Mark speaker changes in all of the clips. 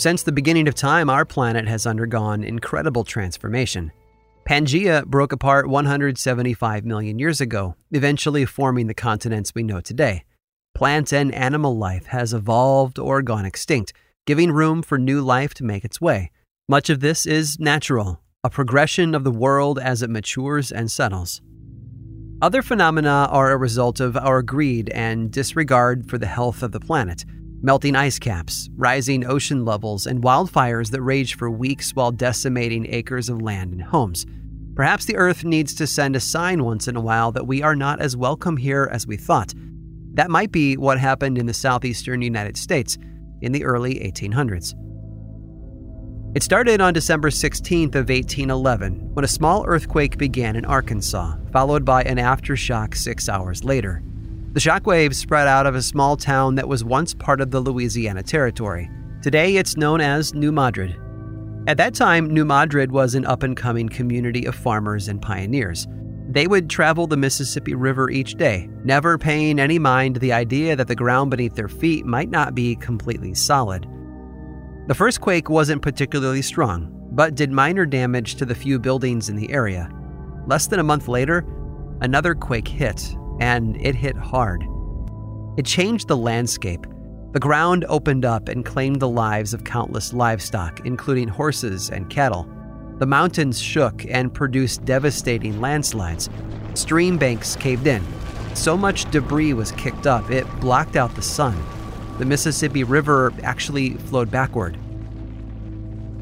Speaker 1: Since the beginning of time, our planet has undergone incredible transformation. Pangea broke apart 175 million years ago, eventually forming the continents we know today. Plant and animal life has evolved or gone extinct, giving room for new life to make its way. Much of this is natural, a progression of the world as it matures and settles. Other phenomena are a result of our greed and disregard for the health of the planet. Melting ice caps, rising ocean levels, and wildfires that rage for weeks while decimating acres of land and homes. Perhaps the Earth needs to send a sign once in a while that we are not as welcome here as we thought, that might be what happened in the southeastern United States in the early 1800s. It started on December 16th of 1811 when a small earthquake began in Arkansas, followed by an aftershock 6 hours later. The shockwaves spread out of a small town that was once part of the Louisiana Territory. Today it's known as New Madrid. At that time, New Madrid was an up and coming community of farmers and pioneers. They would travel the Mississippi River each day, never paying any mind to the idea that the ground beneath their feet might not be completely solid. The first quake wasn't particularly strong, but did minor damage to the few buildings in the area. Less than a month later, another quake hit, and it hit hard. It changed the landscape. The ground opened up and claimed the lives of countless livestock, including horses and cattle. The mountains shook and produced devastating landslides. Stream banks caved in. So much debris was kicked up, it blocked out the sun. The Mississippi River actually flowed backward.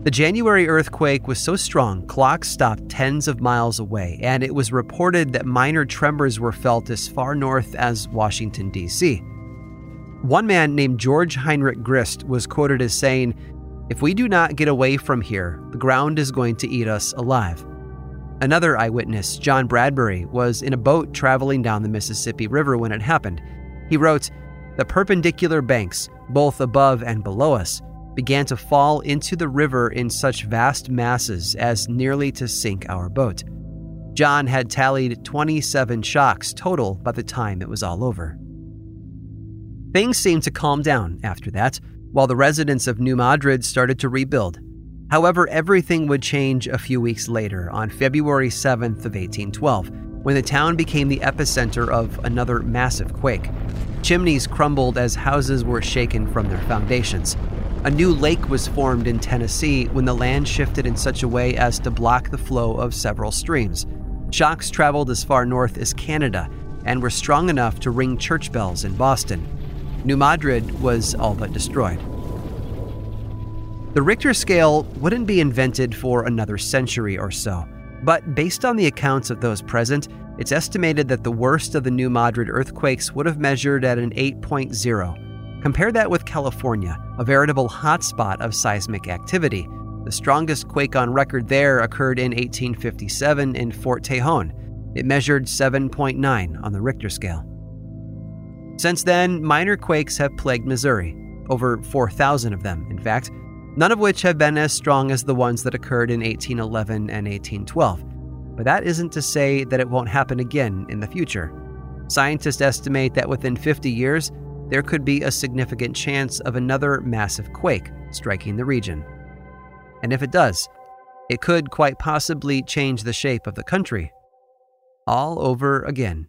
Speaker 1: The January earthquake was so strong, clocks stopped tens of miles away, and it was reported that minor tremors were felt as far north as Washington, D.C. One man named George Heinrich Crist was quoted as saying, if we do not get away from here, the ground is going to eat us alive. Another eyewitness, John Bradbury, was in a boat traveling down the Mississippi River when it happened. He wrote, The perpendicular banks, both above and below us, began to fall into the river in such vast masses as nearly to sink our boat. John had tallied 27 shocks total by the time it was all over. Things seemed to calm down after that, while the residents of New Madrid started to rebuild. However, everything would change a few weeks later, on February 7th of 1812, when the town became the epicenter of another massive quake. Chimneys crumbled as houses were shaken from their foundations. A new lake was formed in Tennessee when the land shifted in such a way as to block the flow of several streams. Shocks traveled as far north as Canada and were strong enough to ring church bells in Boston. New Madrid was all but destroyed. The Richter scale wouldn't be invented for another century or so, but based on the accounts of those present, it's estimated that the worst of the New Madrid earthquakes would have measured at an 8.0. Compare that with California, a veritable hotspot of seismic activity. The strongest quake on record there occurred in 1857 in Fort Tejon. It measured 7.9 on the Richter scale. Since then, minor quakes have plagued Missouri, over 4,000 of them, in fact, none of which have been as strong as the ones that occurred in 1811 and 1812. But that isn't to say that it won't happen again in the future. Scientists estimate that within 50 years, there could be a significant chance of another massive quake striking the region. And if it does, it could quite possibly change the shape of the country all over again.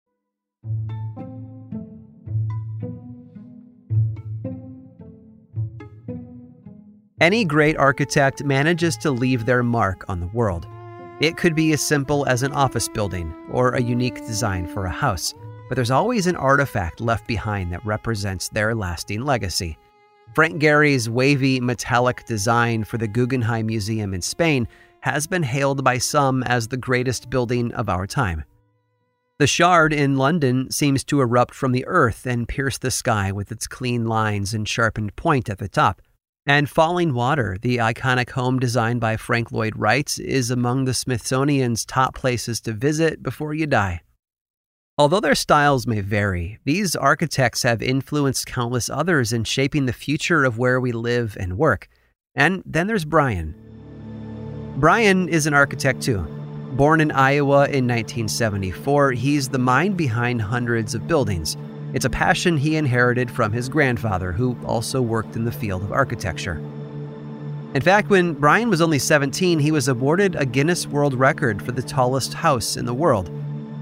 Speaker 1: Any great architect manages to leave their mark on the world. It could be as simple as an office building or a unique design for a house, but there's always an artifact left behind that represents their lasting legacy. Frank Gehry's wavy metallic design for the Guggenheim Museum in Spain has been hailed by some as the greatest building of our time. The Shard in London seems to erupt from the earth and pierce the sky with its clean lines and sharpened point at the top. And Fallingwater, the iconic home designed by Frank Lloyd Wright, is among the Smithsonian's top places to visit before you die. Although their styles may vary, these architects have influenced countless others in shaping the future of where we live and work. And then there's Brian. Brian is an architect too. Born in Iowa in 1974, he's the mind behind hundreds of buildings. It's a passion he inherited from his grandfather, who also worked in the field of architecture. In fact, when Brian was only 17, he was awarded a Guinness World Record for the tallest house in the world.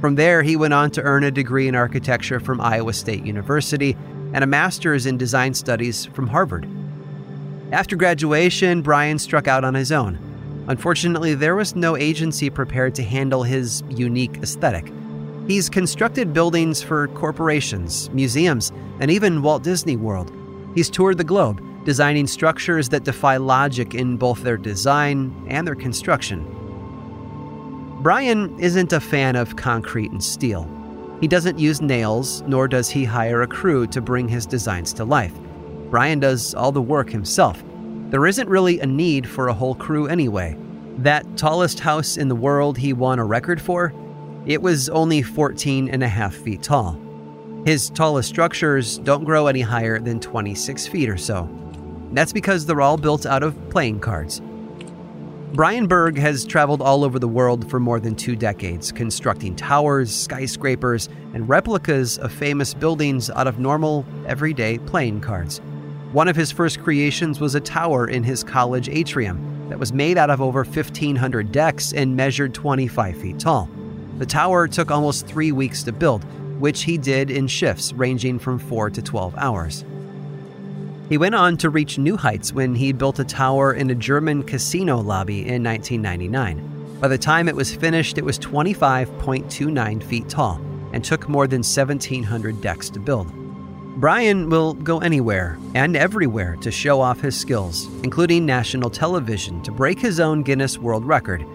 Speaker 1: From there, he went on to earn a degree in architecture from Iowa State University and a master's in design studies from Harvard. After graduation, Brian struck out on his own. Unfortunately, there was no agency prepared to handle his unique aesthetic. He's constructed buildings for corporations, museums, and even Walt Disney World. He's toured the globe, designing structures that defy logic in both their design and their construction. Brian isn't a fan of concrete and steel. He doesn't use nails, nor does he hire a crew to bring his designs to life. Brian does all the work himself. There isn't really a need for a whole crew anyway. That tallest house in the world he won a record for it was only 14 and a half feet tall. His tallest structures don't grow any higher than 26 feet or so. That's because they're all built out of playing cards. Brian Berg has traveled all over the world for more than two decades, constructing towers, skyscrapers, and replicas of famous buildings out of normal, everyday playing cards. One of his first creations was a tower in his college atrium that was made out of over 1,500 decks and measured 25 feet tall. The tower took almost three weeks to build, which he did in shifts ranging from 4 to 12 hours. He went on to reach new heights when he built a tower in a German casino lobby in 1999. By the time it was finished, it was 25.29 feet tall and took more than 1,700 decks to build. Brian will go anywhere and everywhere to show off his skills, including national television, to break his own Guinness World Record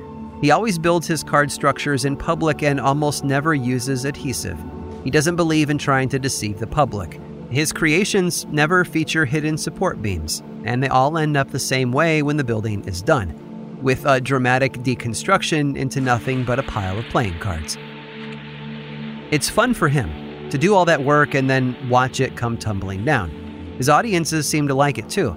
Speaker 1: he always builds his card structures in public and almost never uses adhesive. He doesn't believe in trying to deceive the public. His creations never feature hidden support beams, and they all end up the same way when the building is done, with a dramatic deconstruction into nothing but a pile of playing cards. It's fun for him to do all that work and then watch it come tumbling down. His audiences seem to like it too.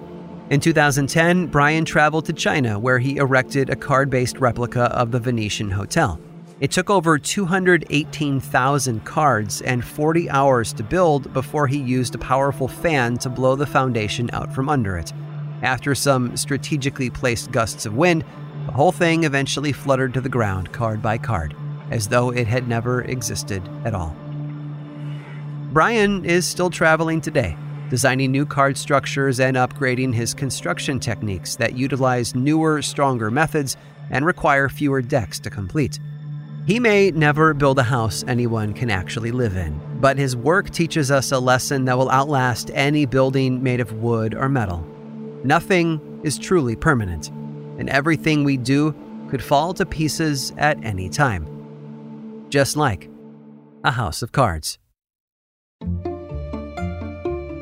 Speaker 1: In 2010, Brian traveled to China where he erected a card based replica of the Venetian Hotel. It took over 218,000 cards and 40 hours to build before he used a powerful fan to blow the foundation out from under it. After some strategically placed gusts of wind, the whole thing eventually fluttered to the ground card by card, as though it had never existed at all. Brian is still traveling today, designing new card structures and upgrading his construction techniques that utilize newer, stronger methods and require fewer decks to complete. He may never build a house anyone can actually live in, but his work teaches us a lesson that will outlast any building made of wood or metal. Nothing is truly permanent, and everything we do could fall to pieces at any time. Just like a house of cards.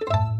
Speaker 1: you